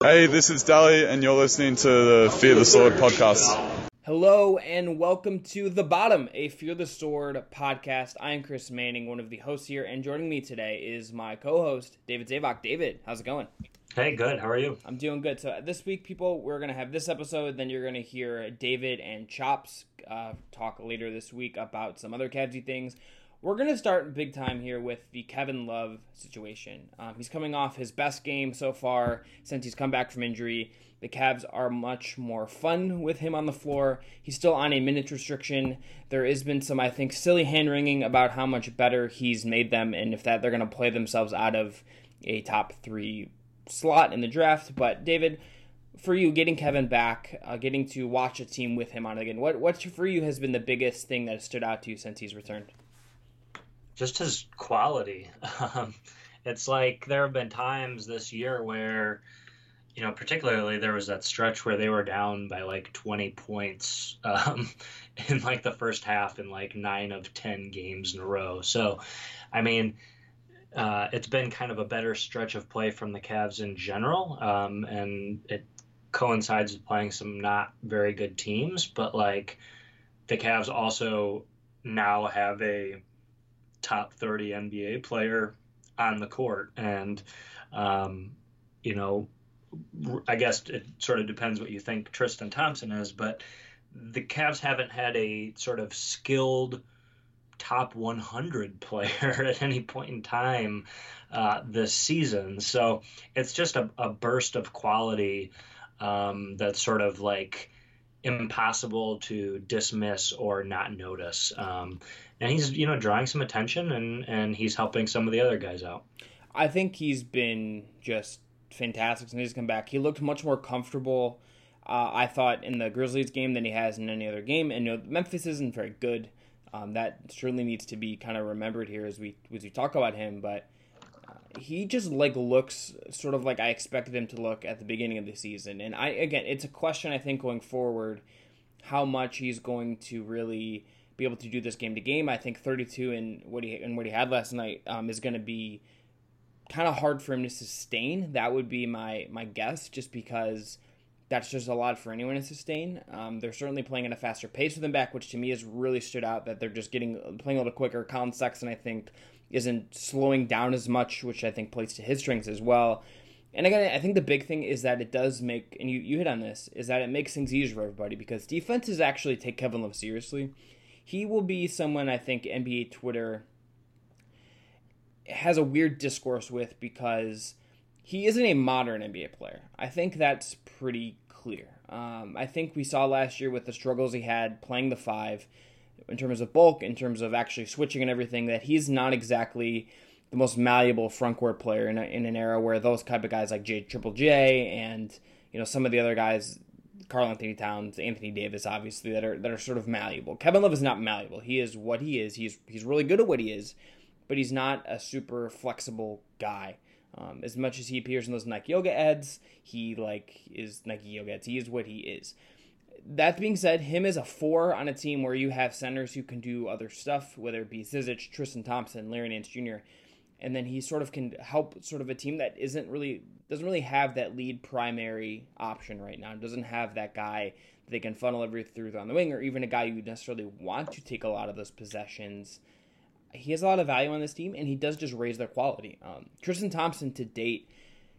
Hey, this is Dally, and you're listening to the Fear the Sword podcast. Hello, and welcome to The Bottom, a Fear the Sword podcast. I'm Chris Manning, one of the hosts here, and joining me today is my co host, David Zavac. David, how's it going? Hey, good. How are you? I'm doing good. So, this week, people, we're going to have this episode. Then you're going to hear David and Chops uh, talk later this week about some other Cavsy things. We're going to start big time here with the Kevin Love situation. Um, he's coming off his best game so far since he's come back from injury. The Cavs are much more fun with him on the floor. He's still on a minutes restriction. There has been some, I think, silly hand wringing about how much better he's made them and if that they're going to play themselves out of a top three slot in the draft. But David, for you, getting Kevin back, uh, getting to watch a team with him on again, what what for you has been the biggest thing that has stood out to you since he's returned? Just his quality. Um, it's like there have been times this year where, you know, particularly there was that stretch where they were down by like 20 points um, in like the first half in like nine of 10 games in a row. So, I mean, uh, it's been kind of a better stretch of play from the Cavs in general. Um, and it coincides with playing some not very good teams, but like the Cavs also now have a top 30 NBA player on the court. And, um, you know, I guess it sort of depends what you think Tristan Thompson is, but the Cavs haven't had a sort of skilled top 100 player at any point in time uh, this season. So it's just a, a burst of quality um, that's sort of like impossible to dismiss or not notice. Um, and he's you know drawing some attention and and he's helping some of the other guys out. I think he's been just fantastic since he's come back. He looked much more comfortable. Uh, I thought in the Grizzlies game than he has in any other game. And you know, Memphis isn't very good. Um, that certainly needs to be kind of remembered here as we as we talk about him. But he just like looks sort of like I expected him to look at the beginning of the season. And I again, it's a question I think going forward, how much he's going to really be able to do this game to game. I think 32 and what he and what he had last night um, is going to be kind of hard for him to sustain. That would be my my guess, just because that's just a lot for anyone to sustain. Um, they're certainly playing at a faster pace with him back, which to me has really stood out. That they're just getting playing a little quicker. Collin Sexton, I think, isn't slowing down as much, which I think plays to his strengths as well. And again, I think the big thing is that it does make, and you, you hit on this, is that it makes things easier for everybody because defenses actually take Kevin Love seriously he will be someone I think NBA Twitter has a weird discourse with because he isn't a modern NBA player. I think that's pretty clear. Um, I think we saw last year with the struggles he had playing the five in terms of bulk, in terms of actually switching and everything, that he's not exactly the most malleable front court player in, a, in an era where those type of guys like J Triple J and you know some of the other guys Karl-Anthony Towns, Anthony Davis, obviously that are that are sort of malleable. Kevin Love is not malleable. He is what he is. He's he's really good at what he is, but he's not a super flexible guy. Um, as much as he appears in those Nike Yoga ads, he like is Nike Yoga ads. He is what he is. That being said, him as a four on a team where you have centers who can do other stuff, whether it be Zizic, Tristan Thompson, Larry Nance Jr., and then he sort of can help sort of a team that isn't really doesn't really have that lead primary option right now. Doesn't have that guy that they can funnel everything through on the wing, or even a guy you necessarily want to take a lot of those possessions. He has a lot of value on this team, and he does just raise their quality. Um, Tristan Thompson to date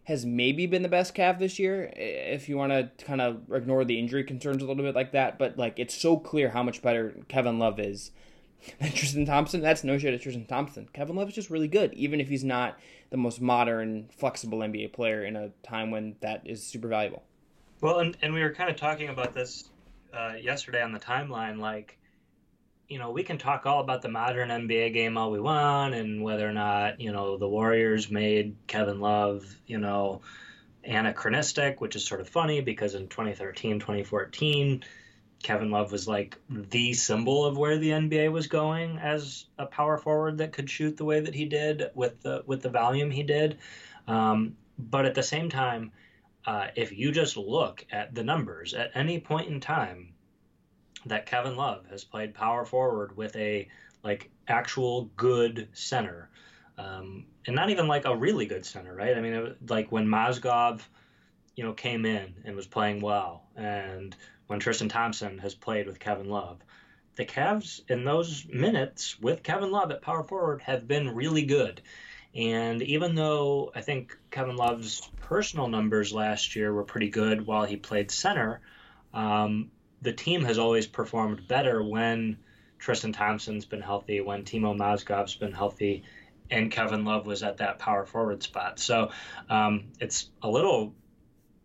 has maybe been the best calf this year, if you want to kind of ignore the injury concerns a little bit like that. But like, it's so clear how much better Kevin Love is than Tristan Thompson. That's no shade at Tristan Thompson. Kevin Love is just really good, even if he's not the most modern, flexible NBA player in a time when that is super valuable. Well, and, and we were kind of talking about this uh, yesterday on the timeline. Like, you know, we can talk all about the modern NBA game all we want and whether or not, you know, the Warriors made Kevin Love, you know, anachronistic, which is sort of funny because in 2013, 2014, Kevin Love was like the symbol of where the NBA was going as a power forward that could shoot the way that he did with the with the volume he did. Um, but at the same time, uh, if you just look at the numbers at any point in time that Kevin Love has played power forward with a like actual good center, um, and not even like a really good center, right? I mean, it, like when Mozgov you know, came in and was playing well, and when Tristan Thompson has played with Kevin Love, the Cavs in those minutes with Kevin Love at power forward have been really good. And even though I think Kevin Love's personal numbers last year were pretty good while he played center, um, the team has always performed better when Tristan Thompson's been healthy, when Timo Mozgov's been healthy, and Kevin Love was at that power forward spot. So um, it's a little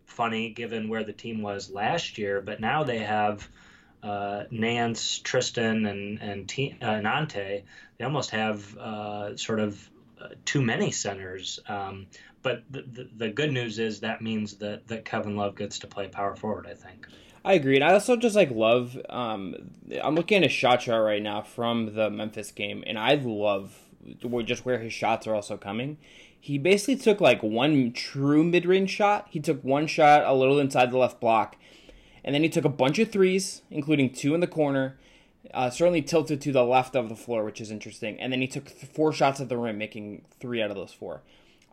funny given where the team was last year, but now they have uh, Nance, Tristan, and and T- uh, Ante. They almost have uh, sort of uh, too many centers. Um, but the, the, the good news is that means that that Kevin Love gets to play power forward. I think. I agree. And I also just like love. Um, I'm looking at a shot chart right now from the Memphis game, and I love just where his shots are also coming. He basically took like one true mid range shot. He took one shot a little inside the left block, and then he took a bunch of threes, including two in the corner. Uh, certainly tilted to the left of the floor, which is interesting. And then he took four shots at the rim, making three out of those four.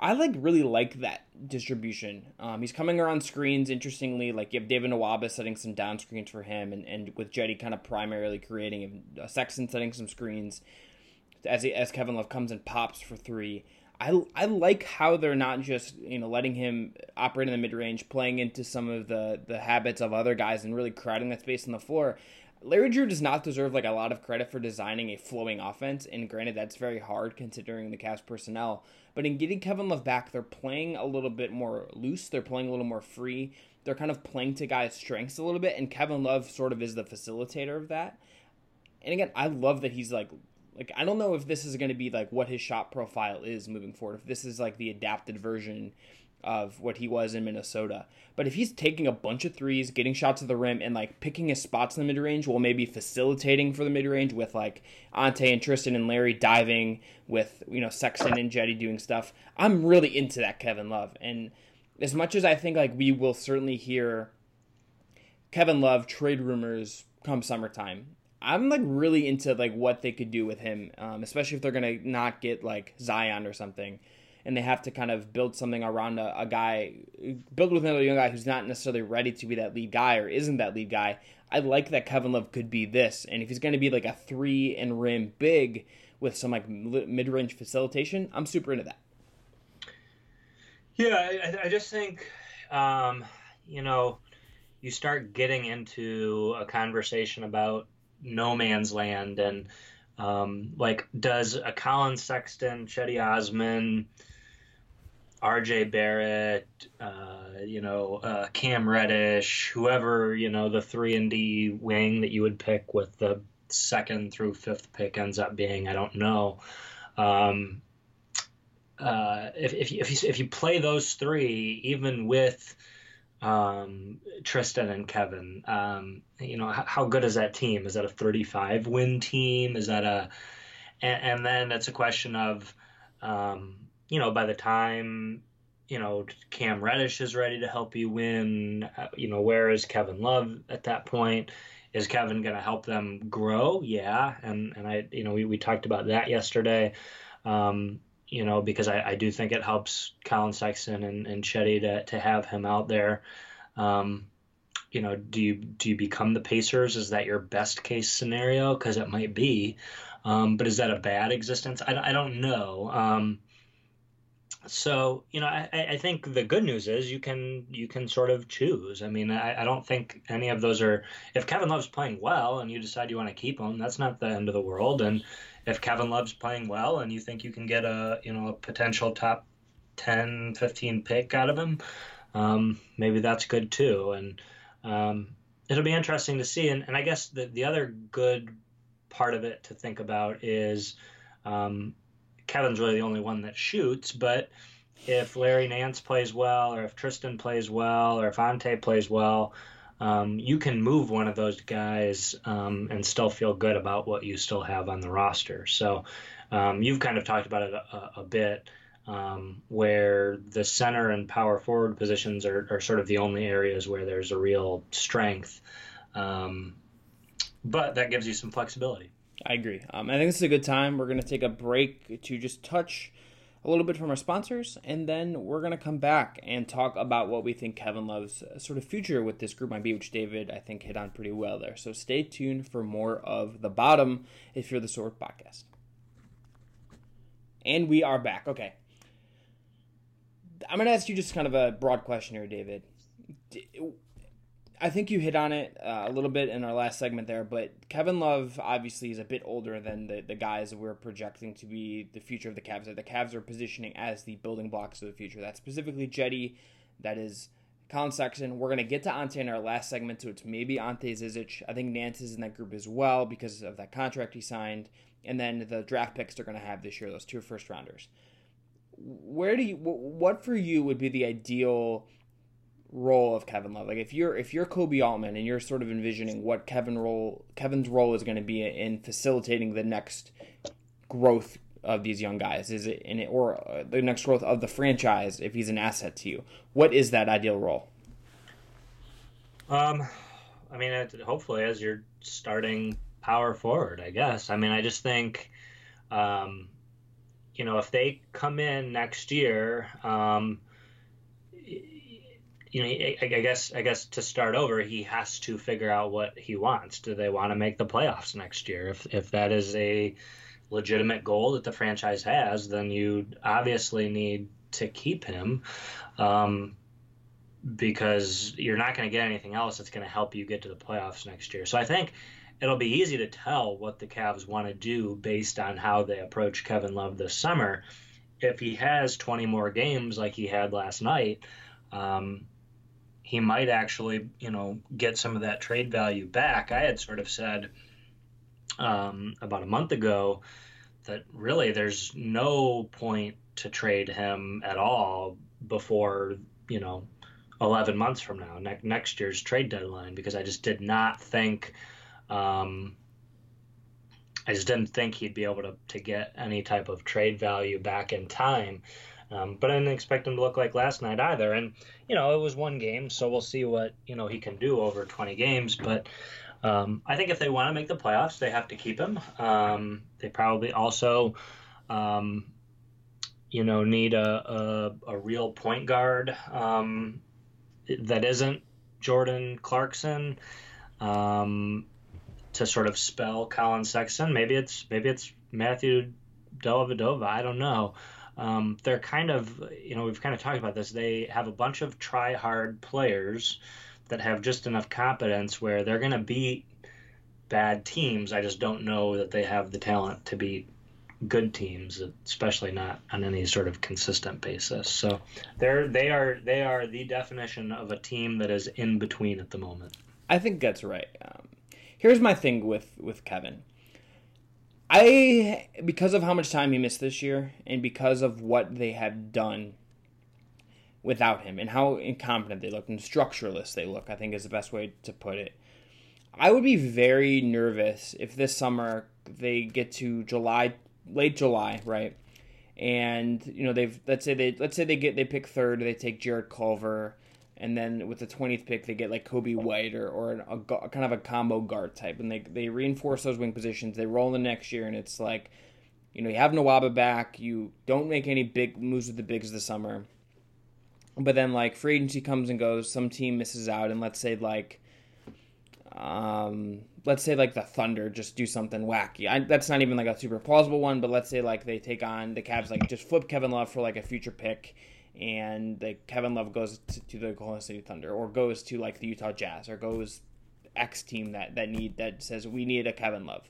I like really like that distribution. Um, he's coming around screens interestingly. Like you have David Nwaba setting some down screens for him, and, and with Cedi kind of primarily creating, uh, Sexton setting some screens as he, as Kevin Love comes and pops for three. I, I like how they're not just you know letting him operate in the mid range, playing into some of the the habits of other guys, and really crowding that space on the floor. Larry Drew does not deserve like a lot of credit for designing a flowing offense, and granted that's very hard considering the Cavs personnel. But in getting Kevin Love back, they're playing a little bit more loose. They're playing a little more free. They're kind of playing to guys' strengths a little bit, and Kevin Love sort of is the facilitator of that. And again, I love that he's like like I don't know if this is going to be like what his shot profile is moving forward. If this is like the adapted version of what he was in Minnesota. But if he's taking a bunch of threes, getting shots at the rim, and like picking his spots in the mid range, while maybe facilitating for the mid range with like Ante and Tristan and Larry diving, with you know Sexton and Cedi doing stuff, I'm really into that Kevin Love. And as much as I think like we will certainly hear Kevin Love trade rumors come summertime, I'm like really into like what they could do with him, um, especially if they're gonna not get like Zion or something, and they have to kind of build something around a, a guy, build with another young guy who's not necessarily ready to be that lead guy or isn't that lead guy. I like that Kevin Love could be this, and if he's gonna be like a three and rim big with some like mid range facilitation, I'm super into that. Yeah, I, I just think, um, you know, you start getting into a conversation about no man's land and um, like does a Collin Sexton, Cedi Osman, R.J. Barrett, uh, you know, uh, Cam Reddish, whoever you know the three and D wing that you would pick with the second through fifth pick ends up being, I don't know. Um, uh, if if you, if you if you play those three, even with um, Tristan and Kevin. Um, you know, how, how, good is that team? Is that a 35 win team? Is that a, and, and then it's a question of, um, you know, by the time, you know, Cam Reddish is ready to help you win, uh, you know, where is Kevin Love at that point? Is Kevin going to help them grow? Yeah. And, and I, you know, we, we talked about that yesterday. Um, you know, because I, I do think it helps Collin Sexton and, and Cedi to, to have him out there. Um, you know, do you do you become the Pacers? Is that your best case scenario? Because it might be, um, but is that a bad existence? I, I don't know. Um, so you know, I, I think the good news is you can you can sort of choose. I mean, I, I don't think any of those are. If Kevin Love's playing well and you decide you want to keep him, that's not the end of the world. And if Kevin Love's playing well and you think you can get a you know a potential top 10, 15 pick out of him, um, maybe that's good too. And um, it'll be interesting to see. And, and I guess the the other good part of it to think about is um, Kevin's really the only one that shoots, but if Larry Nance plays well, or if Tristan plays well, or if Ante plays well, um, you can move one of those guys um, and still feel good about what you still have on the roster. So um, you've kind of talked about it a, a bit, um, where the center and power forward positions are, are, sort of the only areas where there's a real strength. Um, but that gives you some flexibility. I agree. Um, I think this is a good time. We're going to take a break to just touch a little bit from our sponsors, and then we're going to come back and talk about what we think Kevin Love's uh, sort of future with this group might be, which David, I think, hit on pretty well there. So stay tuned for more of The Bottom Fear the Sword Podcast. And we are back. Okay. I'm going to ask you just kind of a broad question here, David. I think you hit on it uh, a little bit in our last segment there, but Kevin Love obviously is a bit older than the, the guys we're projecting to be the future of the Cavs. That the Cavs are positioning as the building blocks of the future. That's specifically Cedi, that is Collin Sexton. We're going to get to Ante in our last segment, so it's maybe Ante Zizic. I think Nance is in that group as well because of that contract he signed. And then the draft picks they're going to have this year, those two first rounders. Where do you, what for you would be the ideal – role of Kevin Love. Like if you're if you're Koby Altman and you're sort of envisioning what Kevin role Kevin's role is going to be in facilitating the next growth of these young guys, is it in it or uh, the next growth of the franchise if he's an asset to you? What is that ideal role? Um, I mean, hopefully as you're starting power forward, I guess. I mean, I just think, um, you know, if they come in next year, um you know, I, guess I guess to start over, he has to figure out what he wants. Do they want to make the playoffs next year? If if that is a legitimate goal that the franchise has, then you obviously need to keep him, um, because you're not going to get anything else that's going to help you get to the playoffs next year. So I think it'll be easy to tell what the Cavs want to do based on how they approach Kevin Love this summer. If he has 20 more games like he had last night. Um, he might actually, you know, get some of that trade value back. I had sort of said um, about a month ago that really there's no point to trade him at all before, you know, 11 months from now, ne- next year's trade deadline, because I just did not think, um, I just didn't think he'd be able to, to get any type of trade value back in time. Um, but I didn't expect him to look like last night either. And you know, it was one game, so we'll see what you know he can do over 20 games. But um, I think if they want to make the playoffs, they have to keep him. Um, they probably also, um, you know, need a, a, a real point guard um, that isn't Jordan Clarkson um, to sort of spell Collin Sexton. Maybe it's maybe it's Matthew Dellavedova. I don't know. Um, they're kind of, you know, we've kind of talked about this. They have a bunch of try hard players that have just enough competence where they're going to beat bad teams. I just don't know that they have the talent to beat good teams, especially not on any sort of consistent basis. So they're they are they are the definition of a team that is in between at the moment. I think that's right. Um, here's my thing with with Kevin. I because of how much time he missed this year and because of what they have done without him and how incompetent they look and structureless they look, I think is the best way to put it. I would be very nervous if this summer they get to July, late July, right? And you know they've let's say they let's say they get they pick third, they take Jarrett Culver, and then with the 20th pick they get like Coby White or, or an, a, a, kind of a combo guard type. And they, they reinforce those wing positions. They roll in the next year and it's like you know you have Nwaba back. You don't make any big moves with the bigs this summer. But then like free agency comes and goes. Some team misses out and let's say like um let's say like the Thunder just do something wacky. I, that's not even like a super plausible one, but let's say like they take on the Cavs, like just flip Kevin Love for like a future pick, and like Kevin Love goes to, to the Oklahoma City Thunder or goes to like the Utah Jazz or goes X team that that need that says we need a Kevin Love,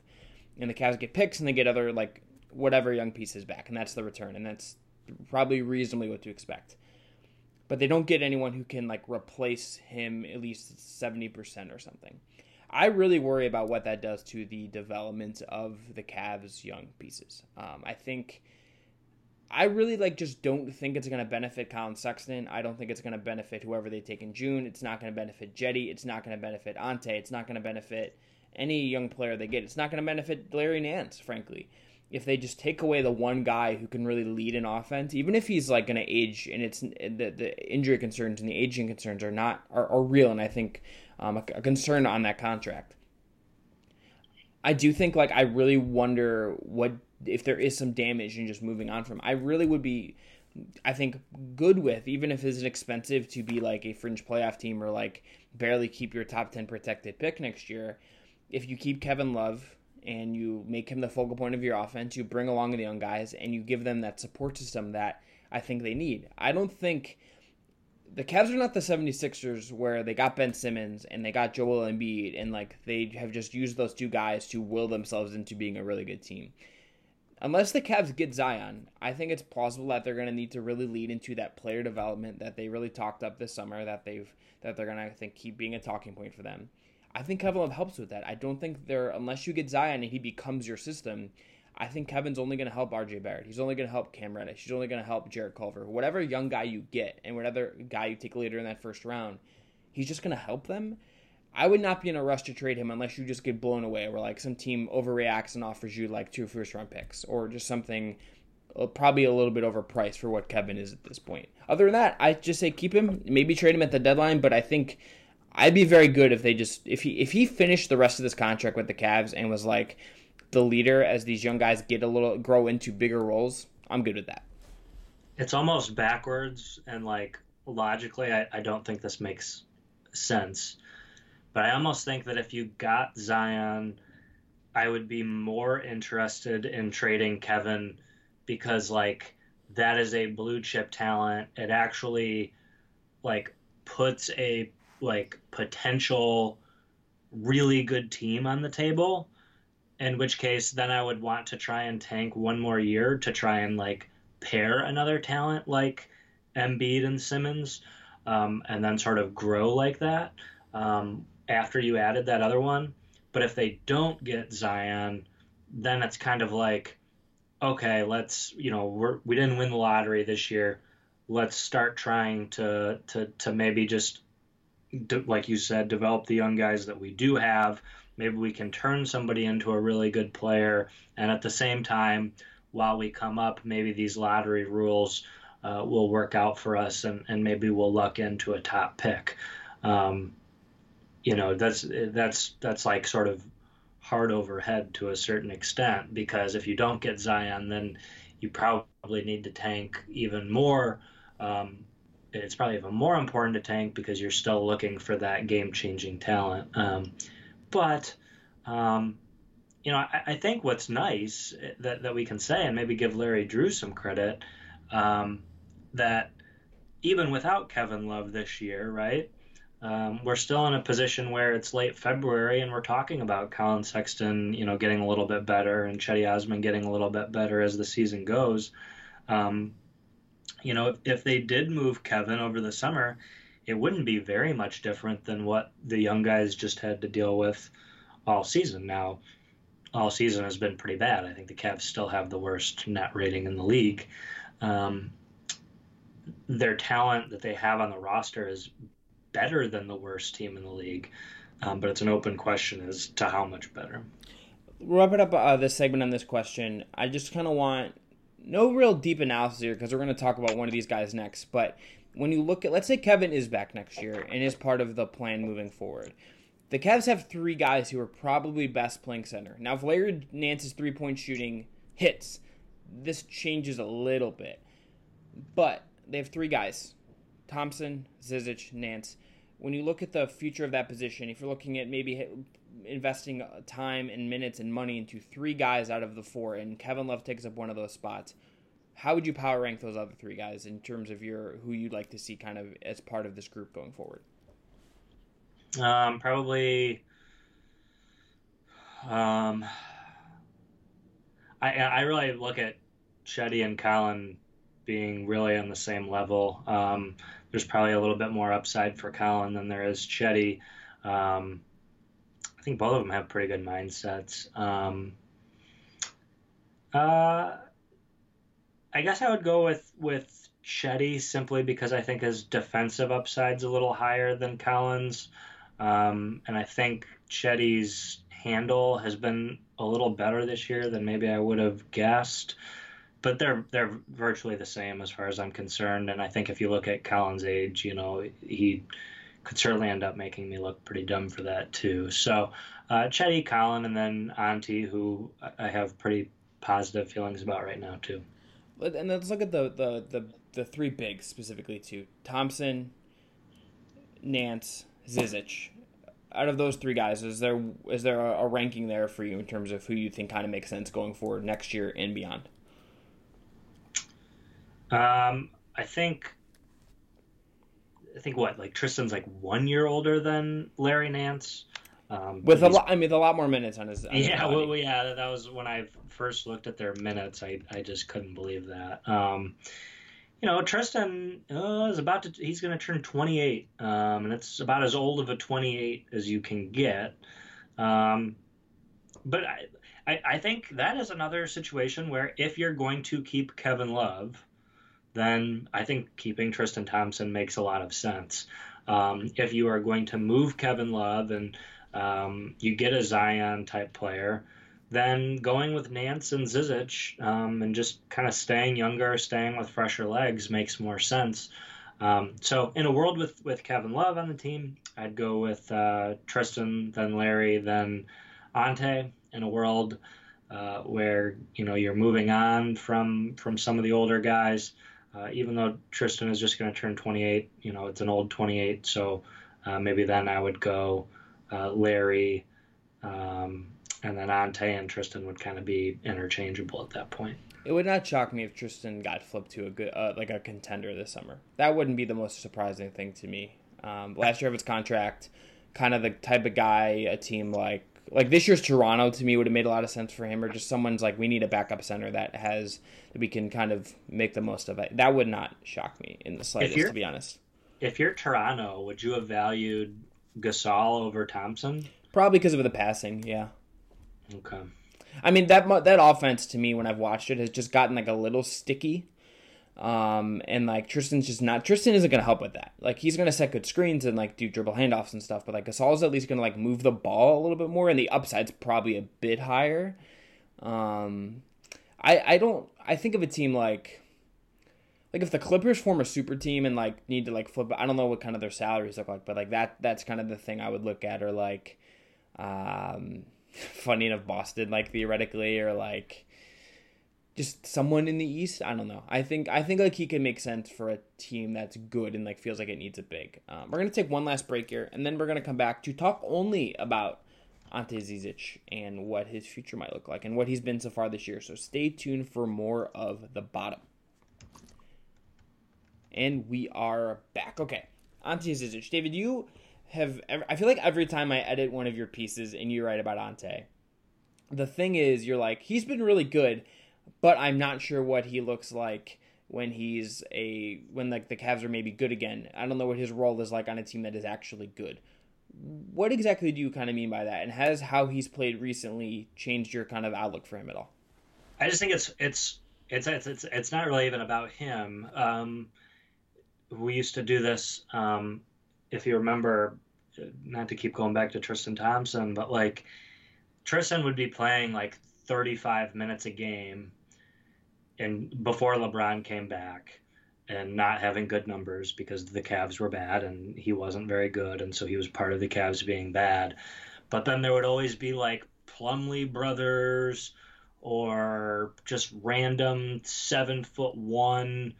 and the Cavs get picks and they get other like whatever young pieces back, and that's the return, and that's probably reasonably what to expect. But they don't get anyone who can like replace him at least seventy percent or something. I really worry about what that does to the development of the Cavs' young pieces. Um, I think I really like just don't think it's going to benefit Collin Sexton. I don't think it's going to benefit whoever they take in June. It's not going to benefit Cedi. It's not going to benefit Ante. It's not going to benefit any young player they get. It's not going to benefit Larry Nance, frankly. If they just take away the one guy who can really lead an offense, even if he's like going to age and it's the, the injury concerns and the aging concerns are not are, are real, and I think um, a, a concern on that contract. I do think like I really wonder what if there is some damage and just moving on from. I really would be I think good with, even if it's expensive to be like a fringe playoff team or like barely keep your top 10 protected pick next year. If you keep Kevin Love and you make him the focal point of your offense, you bring along the young guys and you give them that support system that I think they need. I don't think the Cavs are not the 76ers where they got Ben Simmons and they got Joel Embiid and like they have just used those two guys to will themselves into being a really good team. Unless the Cavs get Zion, I think it's plausible that they're going to need to really lead into that player development that they really talked up this summer that they've that they're going to I think keep being a talking point for them. I think Kevin Love helps with that. I don't think they're unless you get Zion and he becomes your system. I think Kevin's only going to help RJ Barrett. He's only going to help Cam Reddish. He's only going to help Jarrett Culver. Whatever young guy you get and whatever guy you take later in that first round, he's just going to help them. I would not be in a rush to trade him unless you just get blown away, where like some team overreacts and offers you like two first round picks or just something uh, probably a little bit overpriced for what Kevin is at this point. Other than that, I just say keep him, maybe trade him at the deadline, but I think I'd be very good if they just if he if he finished the rest of this contract with the Cavs and was like the leader as these young guys get a little grow into bigger roles. I'm good with that. It's almost backwards and like logically, I, I don't think this makes sense. But I almost think that if you got Zion, I would be more interested in trading Kevin because like that is a blue chip talent. It actually like puts a like potential really good team on the table. In which case, then I would want to try and tank one more year to try and like pair another talent like Embiid and Simmons, um, and then sort of grow like that. Um, after you added that other one. But if they don't get Zion, then it's kind of like, okay, let's you know we're we didn't win the lottery this year. Let's start trying to to to maybe just like you said, develop the young guys that we do have. Maybe we can turn somebody into a really good player, and at the same time, while we come up, maybe these lottery rules uh, will work out for us, and, and maybe we'll luck into a top pick. Um, you know that's that's that's like sort of hard overhead to a certain extent because if you don't get Zion, then you probably need to tank even more. Um, it's probably even more important to tank because you're still looking for that game-changing talent. Um, but um, you know, I, I, think what's nice that that we can say, and maybe give Larry Drew some credit, um, that even without Kevin Love this year, right? Um, we're still in a position where it's late February and we're talking about Collin Sexton, you know, getting a little bit better and Cedi Osman getting a little bit better as the season goes. Um, you know, if, if they did move Kevin over the summer, it wouldn't be very much different than what the young guys just had to deal with all season. Now, all season has been pretty bad. I think the Cavs still have the worst net rating in the league. Um, their talent that they have on the roster is better than the worst team in the league. Um, but it's an open question as to how much better. Wrapping up uh, this segment on this question, I just kind of want no real deep analysis here because we're going to talk about one of these guys next. But when you look at, let's say Kevin is back next year and is part of the plan moving forward. The Cavs have three guys who are probably best playing center. Now, if Larry Nance's three point shooting hits, this changes a little bit. But they have three guys Thompson, Zizic, Nance. When you look at the future of that position, if you're looking at maybe investing time and minutes and money into three guys out of the four, and Kevin Love takes up one of those spots, how would you power rank those other three guys in terms of your who you'd like to see kind of as part of this group going forward? Um, probably. Um, I I really look at Cedi and Collin being really on the same level. Um, there's probably a little bit more upside for Collin than there is Cedi. Um, I think both of them have pretty good mindsets. Um, uh, I guess I would go with with Cedi simply because I think his defensive upside's a little higher than Collin's, um, and I think Cedi's handle has been a little better this year than maybe I would have guessed but they're they're virtually the same as far as I'm concerned. And I think if you look at Collin's age, you know, he could certainly end up making me look pretty dumb for that too. So, uh, Cedi, Collin, and then Ante, who I have pretty positive feelings about right now too. And let's look at the the the, the three bigs specifically too: Thompson, Nance, Zizic. Out of those three guys, is there is there a ranking there for you in terms of who you think kind of makes sense going forward next year and beyond? Um, I think I think what like Tristan's like one year older than Larry Nance. Um, with a lot, I mean, a lot more minutes on his. On yeah, his well, yeah, that was when I first looked at their minutes. I, I just couldn't believe that. Um, you know, Tristan uh, is about to. He's going to turn 28, um, and it's about as old of a 28 as you can get. Um, but I, I, I think that is another situation where if you're going to keep Kevin Love, then I think keeping Tristan Thompson makes a lot of sense. Um, if you are going to move Kevin Love and um, you get a Zion type player, then going with Nance and Zizic um, and just kind of staying younger, staying with fresher legs makes more sense. Um, so in a world with, with Kevin Love on the team, I'd go with uh, Tristan, then Larry, then Ante. In a world uh, where you know you're moving on from from some of the older guys, uh, even though Tristan is just going to turn 28, you know, it's an old 28. So uh, maybe then I would go uh, Larry, um, and then Ante and Tristan would kind of be interchangeable at that point. It would not shock me if Tristan got flipped to a good, uh, like a contender this summer. That wouldn't be the most surprising thing to me. Um, last year of his contract, kind of the type of guy a team like like this year's Toronto to me would have made a lot of sense for him, or just someone's like we need a backup center that has that we can kind of make the most of it. That would not shock me in the slightest, to be honest. If you're Toronto, would you have valued Gasol over Thompson? Probably because of the passing, yeah. Okay. I mean that that offense to me when I've watched it has just gotten like a little sticky. Um, and like Tristan's just not Tristan isn't gonna help with that. Like he's gonna set good screens and like do dribble handoffs and stuff, but like Gasol's at least gonna like move the ball a little bit more, and the upside's probably a bit higher. Um, I I don't I think of a team like like if the Clippers form a super team and like need to like flip I don't know what kind of their salaries look like, but like that that's kind of the thing I would look at or like um funny enough Boston like theoretically or like just someone in the East. I don't know. I think I think like he can make sense for a team that's good and like feels like it needs a big. Um, we're gonna take one last break here, and then we're gonna come back to talk only about Ante Zizic and what his future might look like and what he's been so far this year. So stay tuned for more of the bottom. And we are back. Okay, Ante Zizic. David, you have. I feel like every time I edit one of your pieces and you write about Ante, the thing is, you're like, he's been really good but I'm not sure what he looks like when he's a when like the Cavs are maybe good again. I don't know what his role is like on a team that is actually good. What exactly do you kind of mean by that? And has how he's played recently changed your kind of outlook for him at all? I just think it's it's it's it's it's, it's not really even about him. Um, we used to do this. Um, if you remember, not to keep going back to Tristan Thompson, but like Tristan would be playing like 35 minutes a game and before LeBron came back and not having good numbers because the Cavs were bad and he wasn't very good and so he was part of the Cavs being bad. But then there would always be like Plumlee brothers or just random seven foot one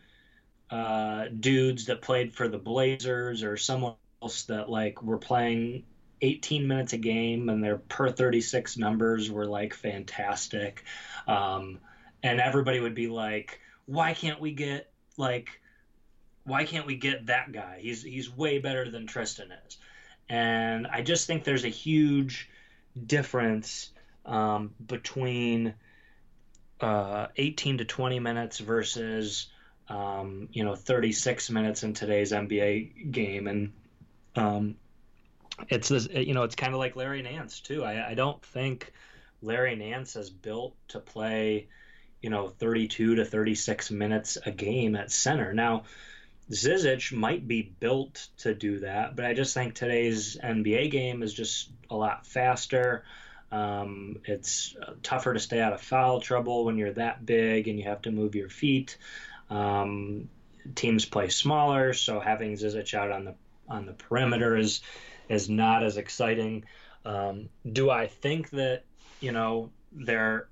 uh, dudes that played for the Blazers or someone else that like were playing 18 minutes a game and their per 36 numbers were like fantastic. Um, and everybody would be like, why can't we get like, why can't we get that guy? He's, he's way better than Tristan is. And I just think there's a huge difference um, between uh, 18 to 20 minutes versus, um, you know, 36 minutes in today's NBA game. And, um, it's this, you know, it's kind of like Larry Nance too. I, I don't think Larry Nance is built to play, you know, 32 to 36 minutes a game at center. Now, Zizic might be built to do that, but I just think today's NBA game is just a lot faster. Um, it's tougher to stay out of foul trouble when you're that big and you have to move your feet. Um, teams play smaller, so having Zizic out on the on the perimeter is is not as exciting. Um, do I think that you know they're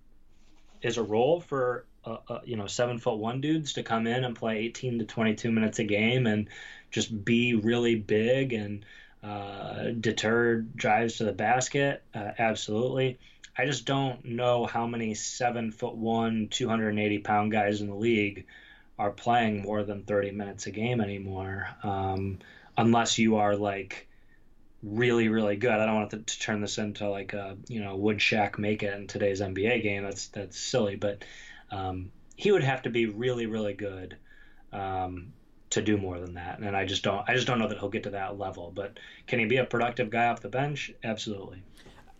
is a role for uh, uh, you know seven foot one dudes to come in and play 18 to 22 minutes a game and just be really big and uh, deter drives to the basket. Uh, absolutely. I just don't know how many seven foot one, 280 pound guys in the league are playing more than 30 minutes a game anymore, um, unless you are like really, really good. I don't want to, to turn this into like a you know would Shaq make it in today's NBA game? That's that's silly, but um, he would have to be really, really good um, to do more than that. And I just don't I just don't know that he'll get to that level. But can he be a productive guy off the bench? Absolutely.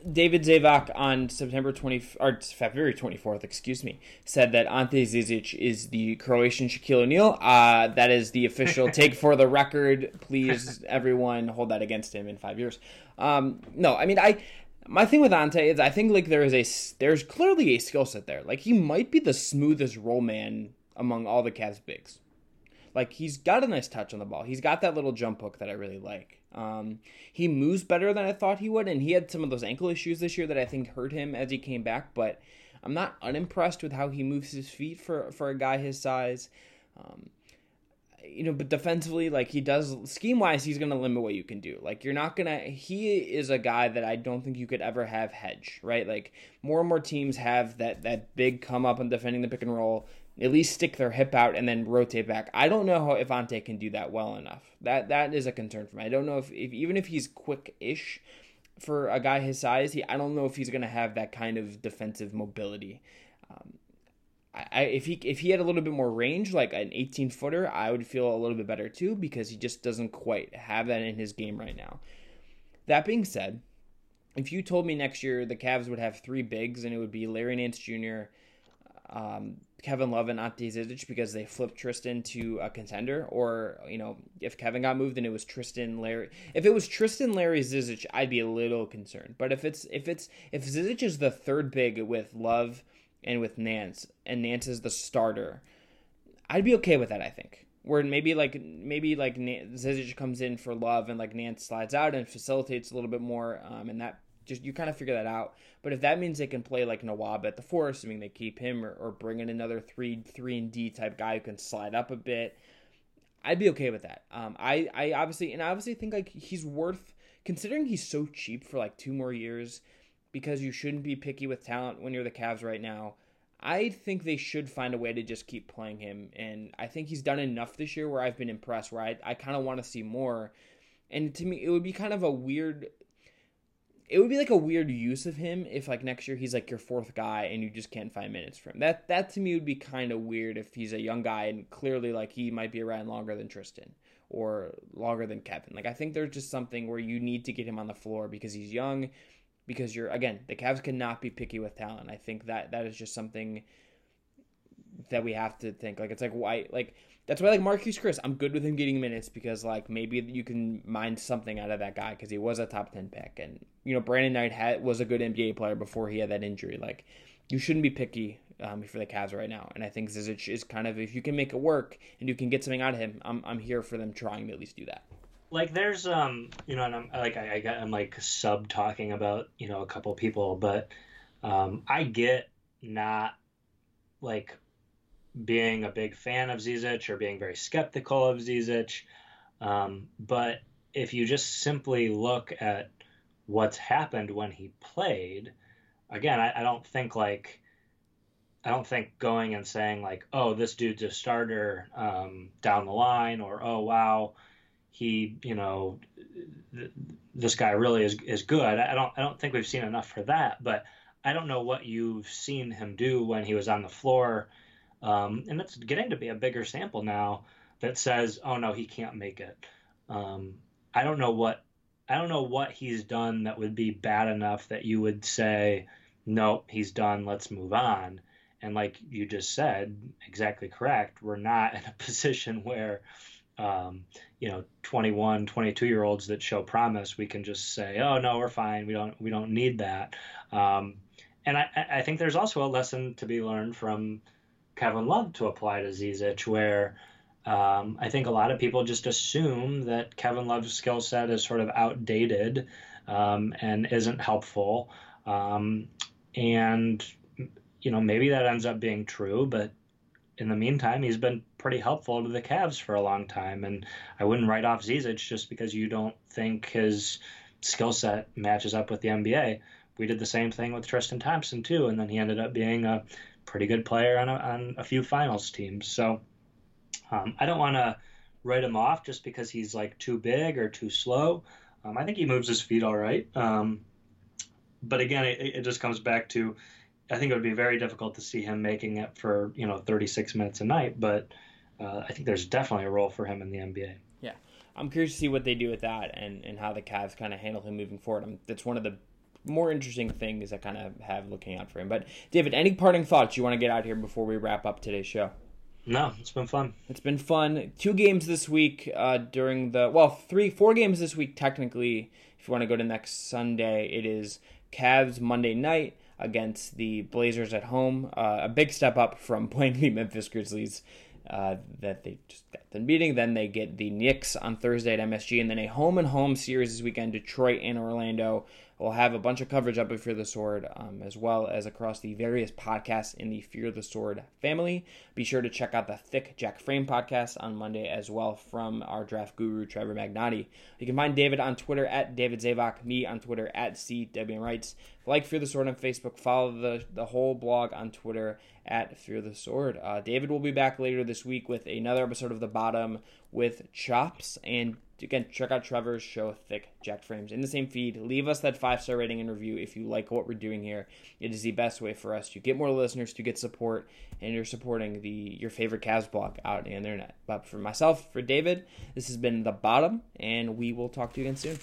David Zavac on September 20 or February 24th, excuse me, said that Ante Zizic is the Croatian Shaquille O'Neal. Uh, that is the official take for the record. Please, everyone, hold that against him in five years. Um, no, I mean, I my thing with Ante is I think like there is a there's clearly a skill set there. Like he might be the smoothest roll man among all the Cavs bigs. Like he's got a nice touch on the ball. He's got that little jump hook that I really like. Um, he moves better than I thought he would, and he had some of those ankle issues this year that I think hurt him as he came back. But I'm not unimpressed with how he moves his feet for for a guy his size. Um, you know, but defensively, like he does scheme wise, he's to limit what you can do. Like you're not gonna. He is a guy that I don't think you could ever have hedge. Right, like more and more teams have that that big come up and defending the pick and roll at least stick their hip out and then rotate back. I don't know how if Ante can do that well enough. That that is a concern for me. I don't know if, if even if he's quick-ish for a guy his size, he I don't know if he's going to have that kind of defensive mobility. Um, I, if he if he had a little bit more range, like an 18 footer, I would feel a little bit better too because he just doesn't quite have that in his game right now. That being said, if you told me next year the Cavs would have three bigs and it would be Larry Nance Jr., um, Kevin Love and Ante Zizic because they flipped Tristan to a contender, or you know, if Kevin got moved and it was Tristan Larry, if it was Tristan Larry Zizic, I'd be a little concerned. But if it's if it's if Zizic is the third big with Love and with Nance, and Nance is the starter, I'd be okay with that. I think where maybe like maybe like Zizic comes in for Love and like Nance slides out and facilitates a little bit more, um, and that just you kind of figure that out. But if that means they can play like Nwaba at the four, assuming they keep him, or, or bring in another three three and D type guy who can slide up a bit, I'd be okay with that. Um, I I obviously and I obviously think like he's worth considering he's so cheap for like two more years, because you shouldn't be picky with talent when you're the Cavs right now. I think they should find a way to just keep playing him, and I think he's done enough this year where I've been impressed. Where I I kind of want to see more. And to me, it would be kind of a weird it would be like a weird use of him if like next year he's like your fourth guy and you just can't find minutes for him. That that to me would be kind of weird if he's a young guy and clearly like he might be around longer than Tristan or longer than Kevin. Like I think there's just something where you need to get him on the floor because he's young because you're again, the Cavs cannot be picky with talent. I think that that is just something that we have to think. Like it's like why like that's why like Marquese Chriss, I'm good with him getting minutes because like maybe you can mine something out of that guy because he was a top ten pick, and you know Brandon Knight had was a good NBA player before he had that injury. Like you shouldn't be picky um, for the Cavs right now, and I think Zizic is kind of if you can make it work and you can get something out of him, I'm I'm here for them trying to at least do that. Like there's um you know and I'm like I, I got I'm like sub talking about you know a couple people, but um I get not like being a big fan of Zizic or being very skeptical of Zizic. Um, but if you just simply look at what's happened when he played, again, I, I don't think like I don't think going and saying like, oh, this dude's a starter um, down the line, or oh wow, he you know th- this guy really is is good. I don't I don't think we've seen enough for that, but I don't know what you've seen him do when he was on the floor um, and it's getting to be a bigger sample now that says, "Oh no, he can't make it." Um, I don't know what I don't know what he's done that would be bad enough that you would say, "Nope, he's done. Let's move on." And like you just said, exactly correct. We're not in a position where, um, you know, 21, 22 year olds that show promise, we can just say, "Oh no, we're fine. We don't we don't need that." Um, and I, I think there's also a lesson to be learned from Kevin Love to apply to Zizic, where um, I think a lot of people just assume that Kevin Love's skill set is sort of outdated um, and isn't helpful. Um, and you know, maybe that ends up being true, but in the meantime, he's been pretty helpful to the Cavs for a long time. And I wouldn't write off Zizic just because you don't think his skill set matches up with the NBA. We did the same thing with Tristan Thompson too, and then he ended up being a pretty good player on a, on a few finals teams. So um, I don't want to write him off just because he's like too big or too slow. Um, I think he moves his feet all right. Um, but again, it, it just comes back to I think it would be very difficult to see him making it for you know 36 minutes a night, but uh, I think there's definitely a role for him in the NBA. Yeah, I'm curious to see what they do with that and, and how the Cavs kind of handle him moving forward. I'm, that's one of the more interesting things I kind of have looking out for him. But David, any parting thoughts you want to get out here before we wrap up today's show? No, it's been fun. It's been fun. Two games this week uh, during the well, three, four games this week technically. If you want to go to next Sunday, it is Cavs Monday night against the Blazers at home. Uh, a big step up from playing the Memphis Grizzlies uh, that they just got done beating. Then they get the Knicks on Thursday at MSG, and then a home and home series this weekend, Detroit and Orlando. We'll have a bunch of coverage up at Fear the Sword, um, as well as across the various podcasts in the Fear the Sword family. Be sure to check out the Thick Jack Frame podcast on Monday as well from our draft guru, Trevor Magnotti. You can find David on Twitter at David Zavac, me on Twitter at CWM Writes. Like Fear the Sword on Facebook, follow the, the whole blog on Twitter at Fear the Sword. Uh, David will be back later this week with another episode of The Bottom with Chops and again, check out Trevor's show, Thick Jack Frames, in the same feed. Leave us that five star rating and review if you like what we're doing here. It is the best way for us to get more listeners, to get support, and you're supporting the your favorite Cavs blog out on the internet. But for myself, for David, this has been the bottom, and we will talk to you again soon.